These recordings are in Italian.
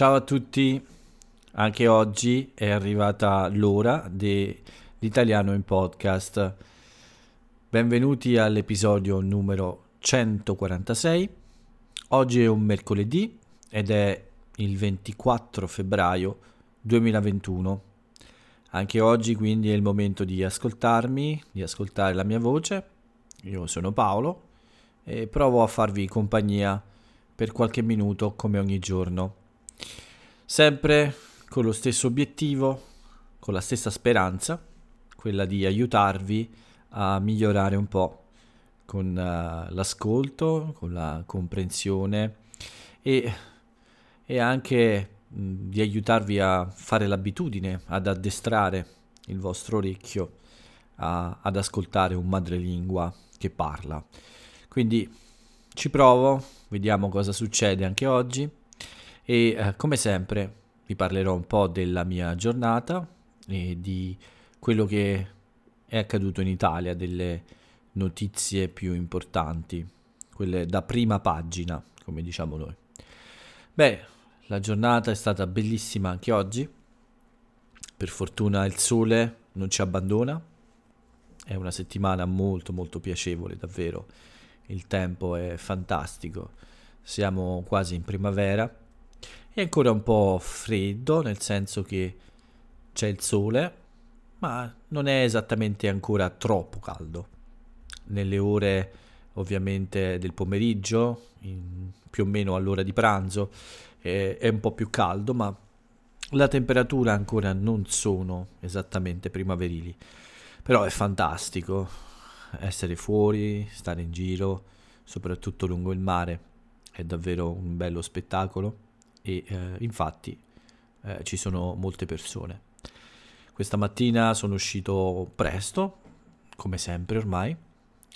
Ciao a tutti, anche oggi è arrivata l'ora dell'italiano in podcast. Benvenuti all'episodio numero 146. Oggi è un mercoledì ed è il 24 febbraio 2021. Anche oggi quindi è il momento di ascoltarmi, di ascoltare la mia voce. Io sono Paolo e provo a farvi compagnia per qualche minuto come ogni giorno sempre con lo stesso obiettivo, con la stessa speranza, quella di aiutarvi a migliorare un po' con uh, l'ascolto, con la comprensione e, e anche mh, di aiutarvi a fare l'abitudine, ad addestrare il vostro orecchio a, ad ascoltare un madrelingua che parla. Quindi ci provo, vediamo cosa succede anche oggi e eh, come sempre vi parlerò un po' della mia giornata e di quello che è accaduto in Italia, delle notizie più importanti, quelle da prima pagina, come diciamo noi. Beh, la giornata è stata bellissima anche oggi. Per fortuna il sole non ci abbandona. È una settimana molto molto piacevole, davvero. Il tempo è fantastico. Siamo quasi in primavera è ancora un po' freddo, nel senso che c'è il sole, ma non è esattamente ancora troppo caldo. Nelle ore ovviamente del pomeriggio, più o meno all'ora di pranzo, è, è un po' più caldo, ma la temperatura ancora non sono esattamente primaverili. Però è fantastico essere fuori, stare in giro, soprattutto lungo il mare. È davvero un bello spettacolo e eh, infatti eh, ci sono molte persone. Questa mattina sono uscito presto, come sempre ormai,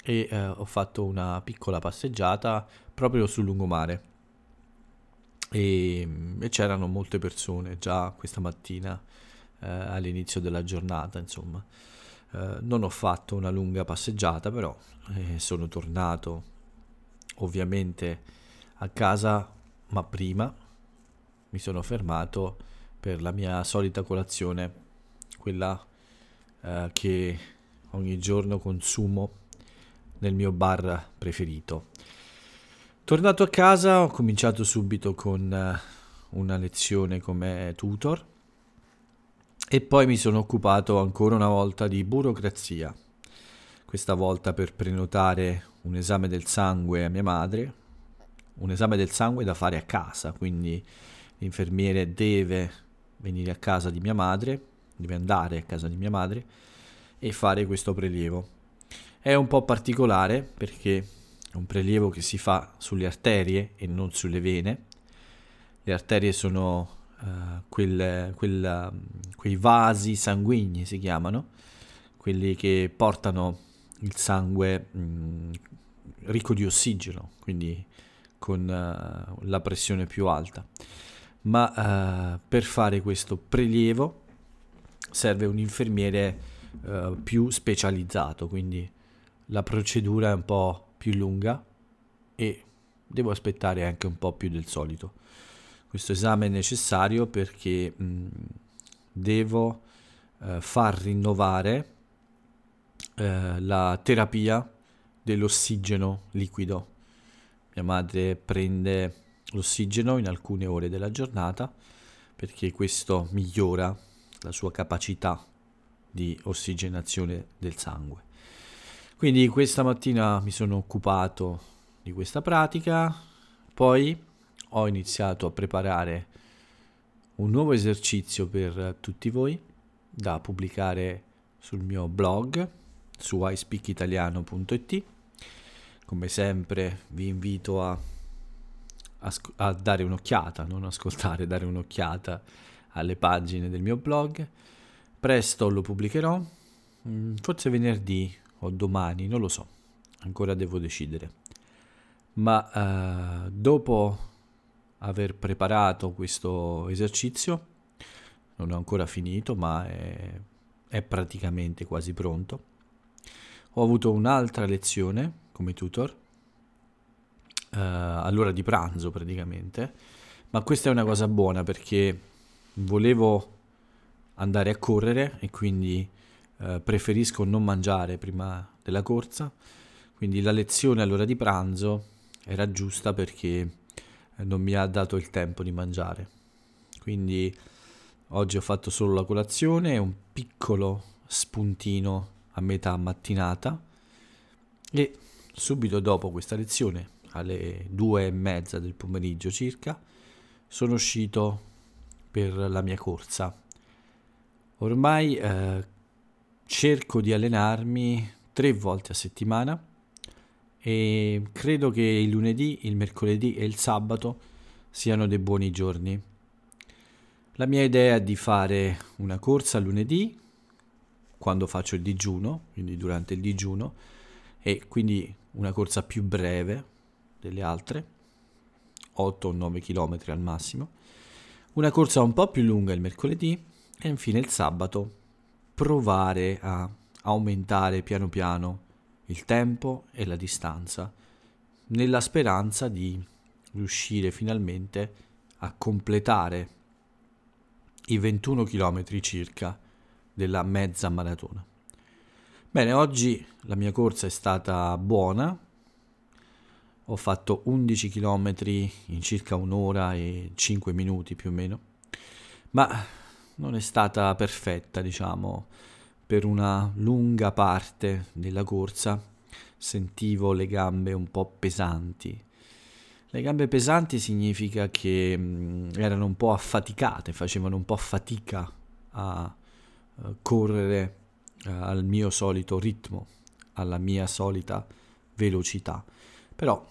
e eh, ho fatto una piccola passeggiata proprio sul lungomare. E, e c'erano molte persone già questa mattina eh, all'inizio della giornata, insomma. Eh, non ho fatto una lunga passeggiata, però eh, sono tornato ovviamente a casa, ma prima mi sono fermato per la mia solita colazione, quella eh, che ogni giorno consumo nel mio bar preferito. Tornato a casa ho cominciato subito con eh, una lezione come tutor e poi mi sono occupato ancora una volta di burocrazia, questa volta per prenotare un esame del sangue a mia madre, un esame del sangue da fare a casa, quindi l'infermiere deve venire a casa di mia madre, deve andare a casa di mia madre e fare questo prelievo. È un po' particolare perché è un prelievo che si fa sulle arterie e non sulle vene. Le arterie sono uh, quel, quel, quei vasi sanguigni, si chiamano, quelli che portano il sangue mh, mm, ricco di ossigeno, quindi con uh, la pressione più alta ma uh, per fare questo prelievo serve un infermiere uh, più specializzato, quindi la procedura è un po' più lunga e devo aspettare anche un po' più del solito. Questo esame è necessario perché mh, devo uh, far rinnovare la terapia dell'ossigeno liquido. Mia madre prende l'ossigeno in alcune ore della giornata perché questo migliora la sua capacità di ossigenazione del sangue. Quindi questa mattina mi sono occupato di questa pratica, poi ho iniziato a preparare un nuovo esercizio per tutti voi da pubblicare sul mio blog su ispeakitaliano.it. Come sempre vi invito a a dare un'occhiata, non ascoltare, dare un'occhiata alle pagine del mio blog. Presto lo pubblicherò, mm, forse venerdì o domani, non lo so, ancora devo decidere. Ma uh, dopo aver preparato questo esercizio, non ho ancora finito, ma è, è praticamente quasi pronto. Ho avuto un'altra lezione come tutor uh, all'ora di pranzo praticamente. Ma questa è una cosa buona perché volevo andare a correre e quindi eh, preferisco non mangiare prima della corsa, quindi la lezione all'ora di pranzo era giusta perché eh, non mi ha dato il tempo di mangiare. Quindi oggi ho fatto solo la colazione e un piccolo spuntino a metà mattinata. E subito dopo questa lezione, alle due e mezza del pomeriggio circa, sono uscito per la mia corsa. Ormai eh, cerco di allenarmi tre volte a settimana e credo che il lunedì, il mercoledì e il sabato siano dei buoni giorni. La mia idea è di fare una corsa lunedì quando faccio il digiuno, quindi durante il digiuno, e quindi una corsa più breve delle altre, 8 o 9 km al massimo, una corsa un po' più lunga il mercoledì e infine il sabato provare a aumentare piano piano il tempo e la distanza, nella speranza di riuscire finalmente a completare i 21 km circa della mezza maratona. Bene, oggi la mia corsa è stata buona, ho fatto 11 km in circa un'ora e 5 minuti più o meno, ma non è stata perfetta, diciamo, per una lunga parte della corsa sentivo le gambe un po' pesanti. Le gambe pesanti significa che mm, erano un po' affaticate, facevano un po' fatica a uh, correre uh, al mio solito ritmo, alla mia solita velocità. Però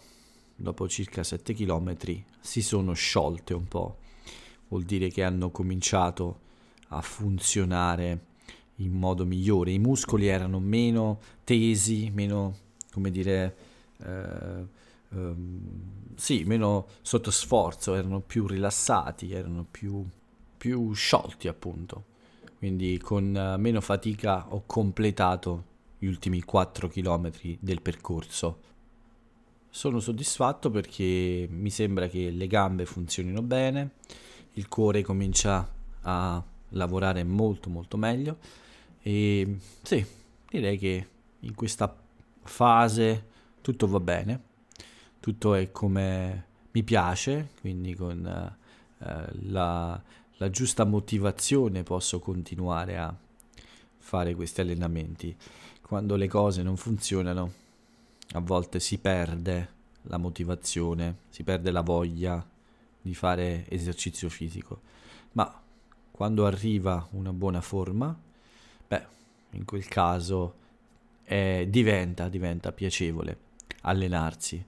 dopo circa 7 km si sono sciolte un po', vuol dire che hanno cominciato a funzionare in modo migliore. I muscoli erano meno tesi, meno, come dire, eh, ehm, sì, meno sotto sforzo, erano più rilassati, erano più, più sciolti appunto. Quindi con uh, meno fatica ho completato gli ultimi 4 km del percorso. Sono soddisfatto perché mi sembra che le gambe funzionino bene, il cuore comincia a lavorare molto molto meglio e sì, direi che in questa fase tutto va bene, tutto è come mi piace, quindi con eh, la, la giusta motivazione posso continuare a fare questi allenamenti. Quando le cose non funzionano, a volte si perde la motivazione, si perde la voglia di fare esercizio fisico, ma quando arriva una buona forma, beh, in quel caso eh, diventa, diventa piacevole allenarsi.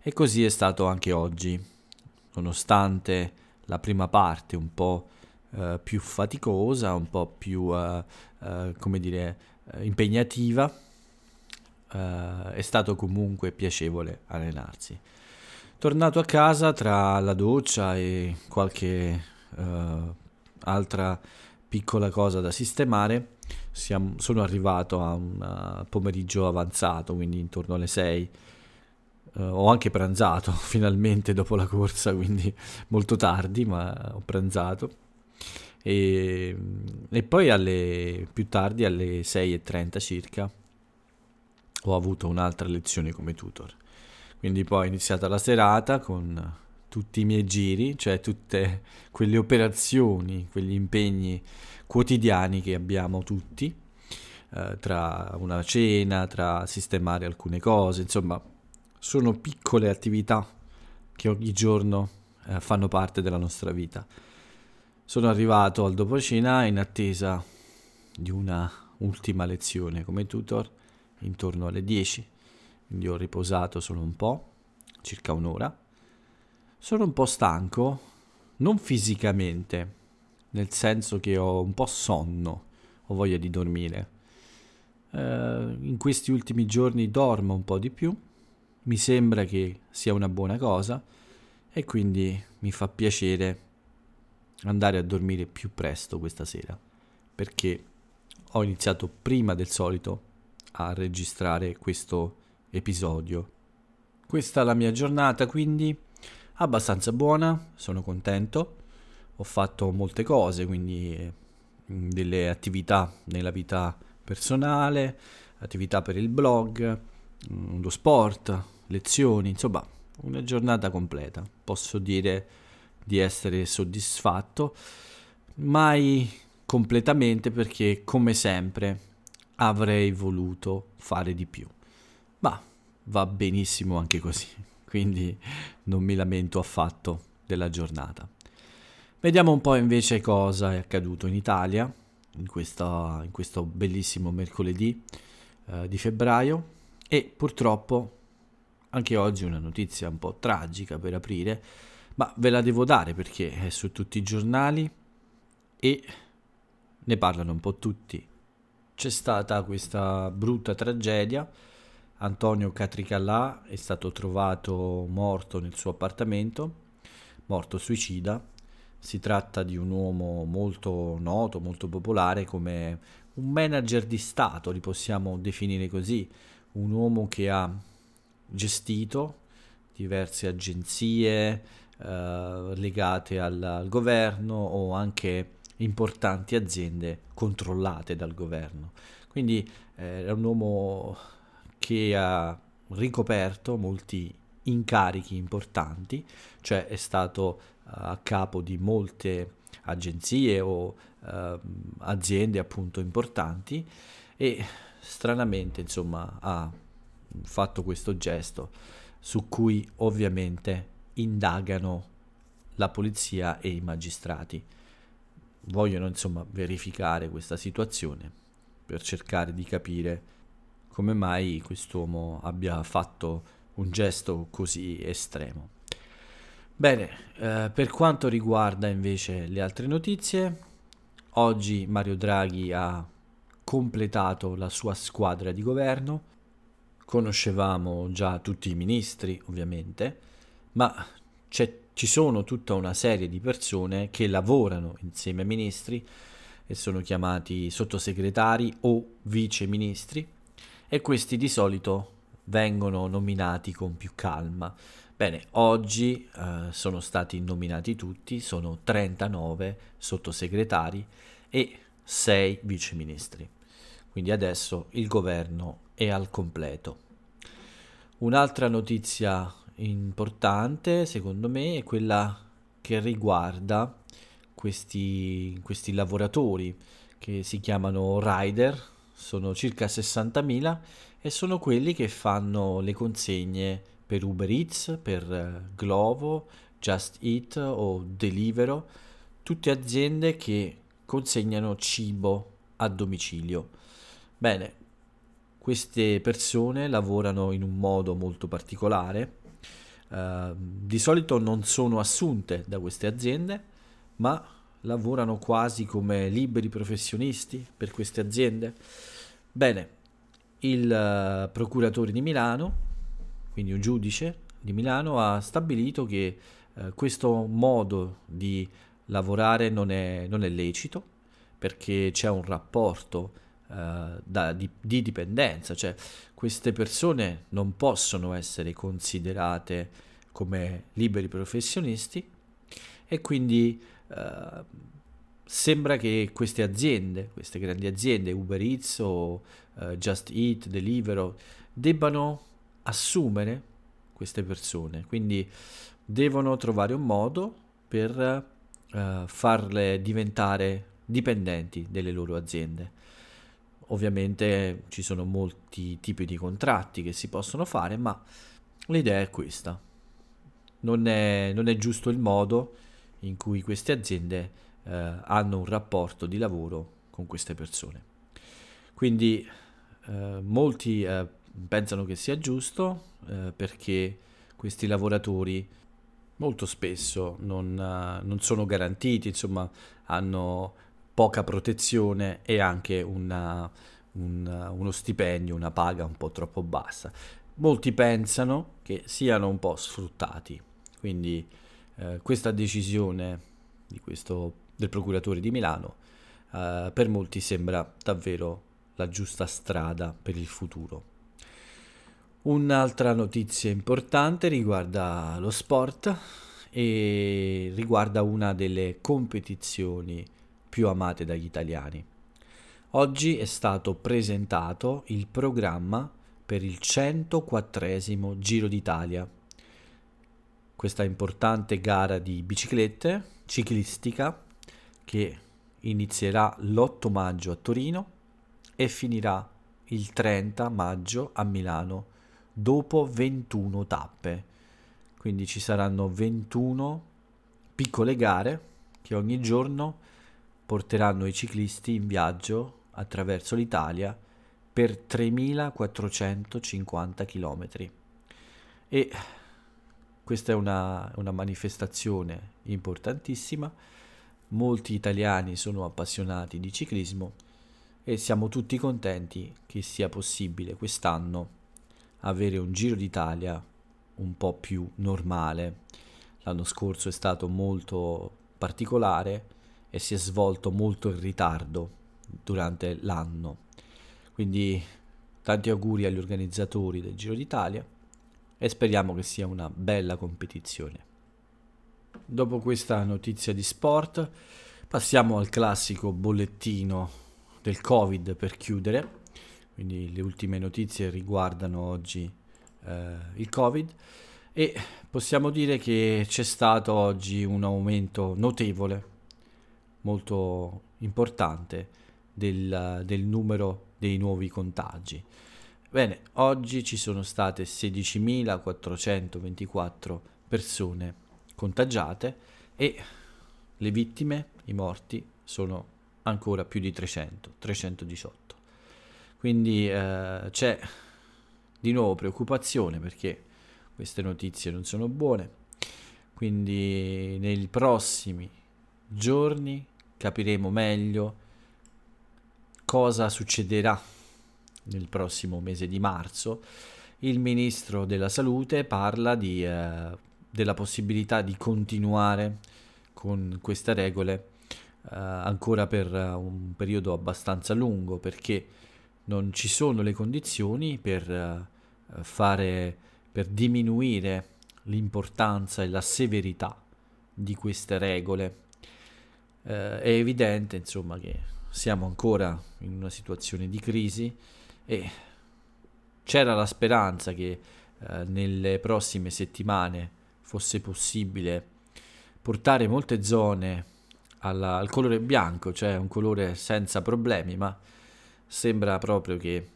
E così è stato anche oggi, nonostante la prima parte un po' eh, più faticosa, un po' più, eh, eh come dire, eh, impegnativa, eh, è stato comunque piacevole allenarsi. Tornato a casa tra la doccia e qualche altra piccola cosa da sistemare, siamo, sono arrivato a un uh, pomeriggio avanzato, quindi intorno alle 6. Uh, ho anche pranzato finalmente dopo la corsa, quindi molto tardi, ma ho pranzato. E, e poi alle, più tardi, alle 6.30 circa, ho avuto un'altra lezione come tutor. Quindi poi è iniziata la serata con tutti i miei giri, cioè tutte quelle operazioni, quegli impegni quotidiani che abbiamo tutti, eh, tra una cena, tra sistemare alcune cose, insomma, sono piccole attività che ogni giorno eh, fanno parte della nostra vita. Sono arrivato al dopo cena in attesa di una ultima lezione come tutor intorno alle 10, quindi ho riposato solo un po', circa un'ora sono un po' stanco, non fisicamente, nel senso che ho un po' sonno, ho voglia di dormire. Uh, in questi ultimi giorni dormo un po' di più, mi sembra che sia una buona cosa e quindi mi fa piacere andare a dormire più presto questa sera perché ho iniziato prima del solito a registrare questo episodio. Questa è la mia giornata, quindi abbastanza buona, sono contento, ho fatto molte cose, quindi mm, delle attività nella vita personale, attività per il blog, mm, lo sport, lezioni, insomma una giornata completa. Posso dire di essere soddisfatto, mai completamente perché come sempre avrei voluto fare di più. Ma va benissimo anche così, quindi non mi lamento affatto della giornata. Vediamo un po' invece cosa è accaduto in Italia in, questa, in questo bellissimo mercoledì eh, di febbraio e purtroppo anche oggi una notizia un po' tragica per aprire, ma ve la devo dare perché è su tutti i giornali e ne parlano un po' tutti. C'è stata questa brutta tragedia. Antonio Catricallà è stato trovato morto nel suo appartamento, morto suicida. Si tratta di un uomo molto noto, molto popolare come un manager di Stato, li possiamo definire così, un uomo che ha gestito diverse agenzie eh, legate al, al, governo o anche importanti aziende controllate dal governo. Quindi eh, un uomo che ha ricoperto molti incarichi importanti, cioè è stato uh, a capo di molte agenzie o uh, aziende appunto importanti e stranamente insomma ha fatto questo gesto su cui ovviamente indagano la polizia e i magistrati. Vogliono insomma verificare questa situazione per cercare di capire come mai quest'uomo abbia fatto un gesto così estremo. Bene, eh, per quanto riguarda invece le altre notizie, oggi Mario Draghi ha completato la sua squadra di governo, conoscevamo già tutti i ministri ovviamente, ma ci sono tutta una serie di persone che lavorano insieme ai ministri e sono chiamati sottosegretari o vice ministri e questi di solito vengono nominati con più calma. Bene, oggi eh, sono stati nominati tutti, sono 39 sottosegretari e 6 viceministri. Quindi adesso il governo è al completo. Un'altra notizia importante, secondo me, è quella che riguarda questi, questi lavoratori che si chiamano rider, sono circa 60.000 e sono quelli che fanno le consegne per Uber Eats, per eh, Glovo, Just Eat o Delivero, tutte aziende che consegnano cibo a domicilio. Bene, queste persone lavorano in un modo molto particolare, uh, di solito non sono assunte da queste aziende, ma lavorano quasi come liberi professionisti per queste aziende. Bene, il uh, procuratore di Milano, quindi un giudice di Milano, ha stabilito che uh, questo modo di lavorare non è, non è lecito perché c'è un rapporto Uh, da, di, di, dipendenza, cioè queste persone non possono essere considerate come liberi professionisti e quindi uh, sembra che queste aziende, queste grandi aziende, Uber Eats o uh, Just Eat, Deliveroo, debbano assumere queste persone, quindi devono trovare un modo per farle diventare dipendenti delle loro aziende. Ovviamente ci sono molti tipi di contratti che si possono fare, ma l'idea è questa. Non è, non è giusto il modo in cui queste aziende eh, hanno un rapporto di lavoro con queste persone. Quindi eh, molti eh, pensano che sia giusto eh, perché questi lavoratori molto spesso non, uh, non, sono garantiti, insomma hanno poca protezione e anche una, un, uno stipendio, una paga un po' troppo bassa. Molti pensano che siano un po' sfruttati, quindi eh, questa decisione questo, del procuratore di Milano eh, per molti sembra davvero la giusta strada per il futuro. Un'altra notizia importante riguarda lo sport e riguarda una delle competizioni più amate dagli italiani. Oggi è stato presentato il programma per il 104 Giro d'Italia. Questa importante gara di biciclette ciclistica che inizierà l'8 maggio a Torino e finirà il 30 maggio a Milano dopo 21 tappe. Quindi ci saranno 21 piccole gare che ogni giorno porteranno i ciclisti in viaggio attraverso l'Italia per 3450 km. E questa è una, una manifestazione importantissima. Molti italiani sono appassionati di ciclismo e siamo tutti contenti che sia possibile quest'anno avere un Giro d'Italia un po' più normale. L'anno scorso è stato molto particolare e si è svolto molto in ritardo durante l'anno. Quindi tanti auguri agli organizzatori del Giro d'Italia e speriamo che sia una bella competizione. Dopo questa notizia di sport passiamo al classico bollettino del Covid per chiudere. Quindi le ultime notizie riguardano oggi eh, il Covid e possiamo dire che c'è stato oggi un aumento notevole molto importante del, del numero dei nuovi contagi. Bene, oggi ci sono state 16.424 persone contagiate e le vittime, i morti, sono ancora più di 300, 318. Quindi eh, c'è di nuovo preoccupazione perché queste notizie non sono buone. Quindi nei prossimi giorni capiremo meglio cosa succederà nel prossimo mese di marzo. Il ministro della salute parla di, eh, della possibilità di continuare con queste regole eh, ancora per un periodo abbastanza lungo perché non ci sono le condizioni per eh, fare per diminuire l'importanza e la severità di queste regole eh, è evidente insomma che siamo ancora in una situazione di crisi e c'era la speranza che eh, nelle prossime settimane fosse possibile portare molte zone alla, al colore bianco, cioè un colore senza problemi, ma sembra proprio che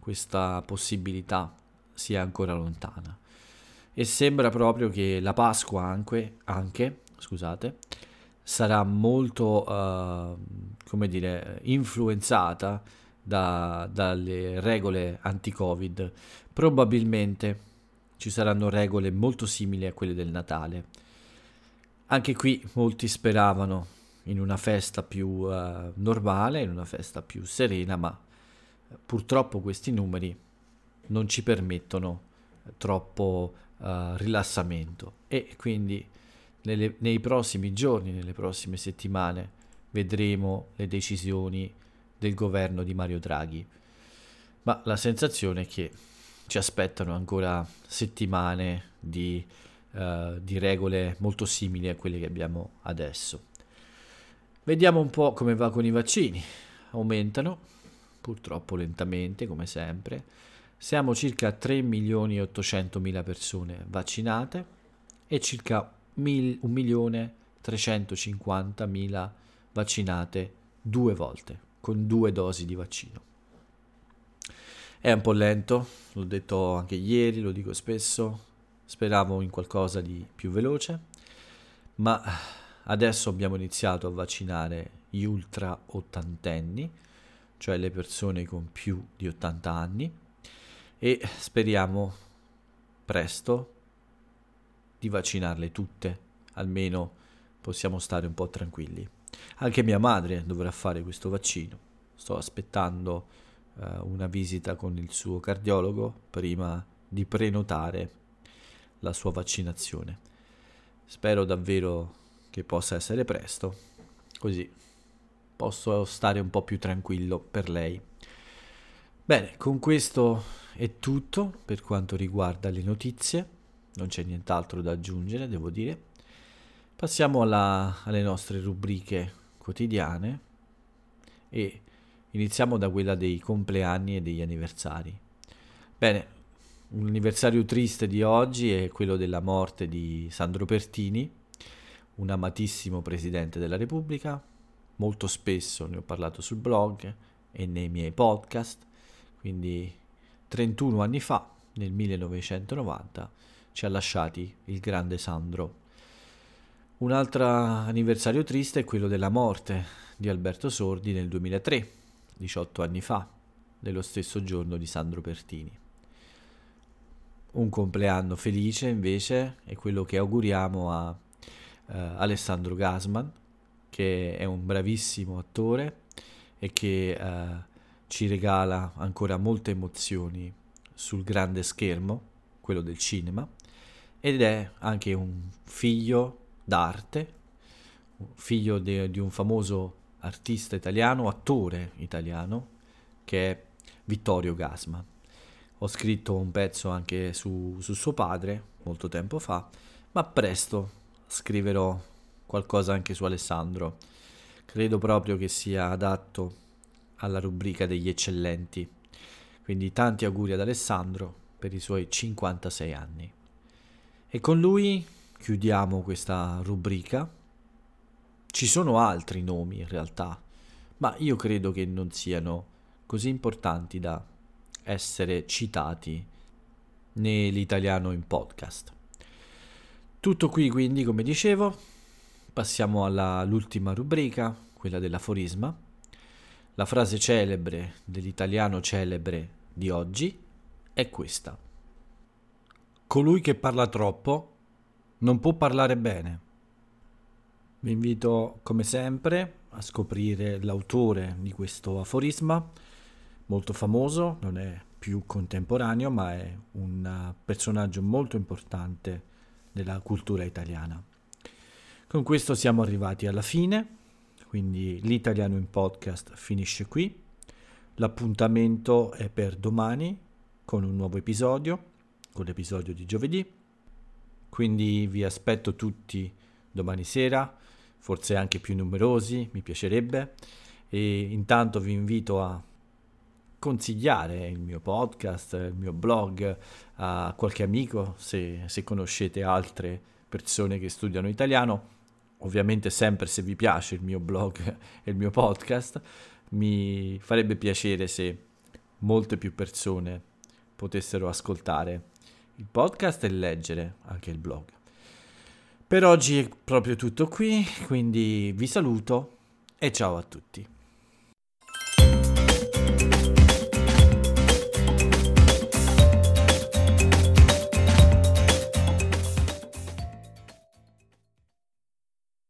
questa possibilità sia ancora lontana. E sembra proprio che la Pasqua anche, anche scusate, sarà molto, uh, come dire, influenzata da, dalle regole anti-Covid. Probabilmente ci saranno regole molto simili a quelle del Natale. Anche qui molti speravano in una festa più uh, normale, in una festa più serena, ma purtroppo questi numeri non ci permettono troppo uh, rilassamento e quindi nelle, nei prossimi giorni, nelle prossime settimane, vedremo le decisioni del governo di Mario Draghi. Ma la sensazione è che ci aspettano ancora settimane di, uh, di regole molto simili a quelle che abbiamo adesso. Vediamo un po' come va con i vaccini. Aumentano, purtroppo lentamente, come sempre. Siamo circa a 3 milioni e 800 mila persone vaccinate e circa mil, 1 milione 350 mila vaccinate due volte, con due dosi di vaccino. È un po' lento, l'ho detto anche ieri, lo dico spesso, speravo in qualcosa di più veloce, ma adesso abbiamo iniziato a vaccinare gli ultra ottantenni, cioè le persone con più di 80 anni, e speriamo presto di vaccinarle tutte, almeno possiamo stare un po' tranquilli. Anche mia madre dovrà fare questo vaccino. Sto aspettando uh, una visita con il suo cardiologo prima di prenotare la sua vaccinazione. Spero davvero che possa essere presto, così posso stare un po' più tranquillo per lei. Bene, con questo è tutto per quanto riguarda le notizie, non c'è nient'altro da aggiungere, devo dire. Passiamo alla, alle nostre rubriche quotidiane e iniziamo da quella dei compleanni e degli anniversari. Bene, un anniversario triste di oggi è quello della morte di Sandro Pertini, un amatissimo presidente della Repubblica. Molto spesso ne ho parlato sul blog e nei miei podcast, quindi 31 anni fa, nel 1990, ci ha lasciati il grande Sandro. Un altro anniversario triste è quello della morte di Alberto Sordi nel 2003, 18 anni fa, nello stesso giorno di Sandro Pertini. Un compleanno felice invece è quello che auguriamo a uh, Alessandro Gasman, che è un bravissimo attore e che uh, ci regala ancora molte emozioni sul grande schermo, quello del cinema, ed è anche un figlio d'arte, figlio de, di un famoso artista italiano, attore italiano, che è Vittorio Gasman. Ho scritto un pezzo anche su, su suo padre molto tempo fa, ma presto scriverò qualcosa anche su Alessandro. Credo proprio che sia adatto alla rubrica degli eccellenti. Quindi tanti auguri ad Alessandro per i suoi 56 anni. E con lui chiudiamo questa rubrica. Ci sono altri nomi in realtà, ma io credo che non siano così importanti da essere citati nell'italiano in podcast. Tutto qui quindi, come dicevo, passiamo all'ultima rubrica, quella dell'aforisma. La frase celebre dell'italiano celebre di oggi è questa. Colui che parla troppo non può parlare bene. Vi invito come sempre a scoprire l'autore di questo aforisma, molto famoso, non è più contemporaneo, ma è un personaggio molto importante della cultura italiana. Con questo siamo arrivati alla fine quindi l'italiano in podcast finisce qui. L'appuntamento è per domani con un nuovo episodio, con l'episodio di giovedì. Quindi vi aspetto tutti domani sera, forse anche più numerosi, mi piacerebbe. E intanto vi invito a consigliare il mio podcast, il mio blog a qualche amico se, se conoscete altre persone che studiano italiano ovviamente sempre se vi piace il mio blog e il mio podcast, mi farebbe piacere se molte più persone potessero ascoltare il podcast e leggere anche il blog. Per oggi è proprio tutto qui, quindi vi saluto e ciao a tutti.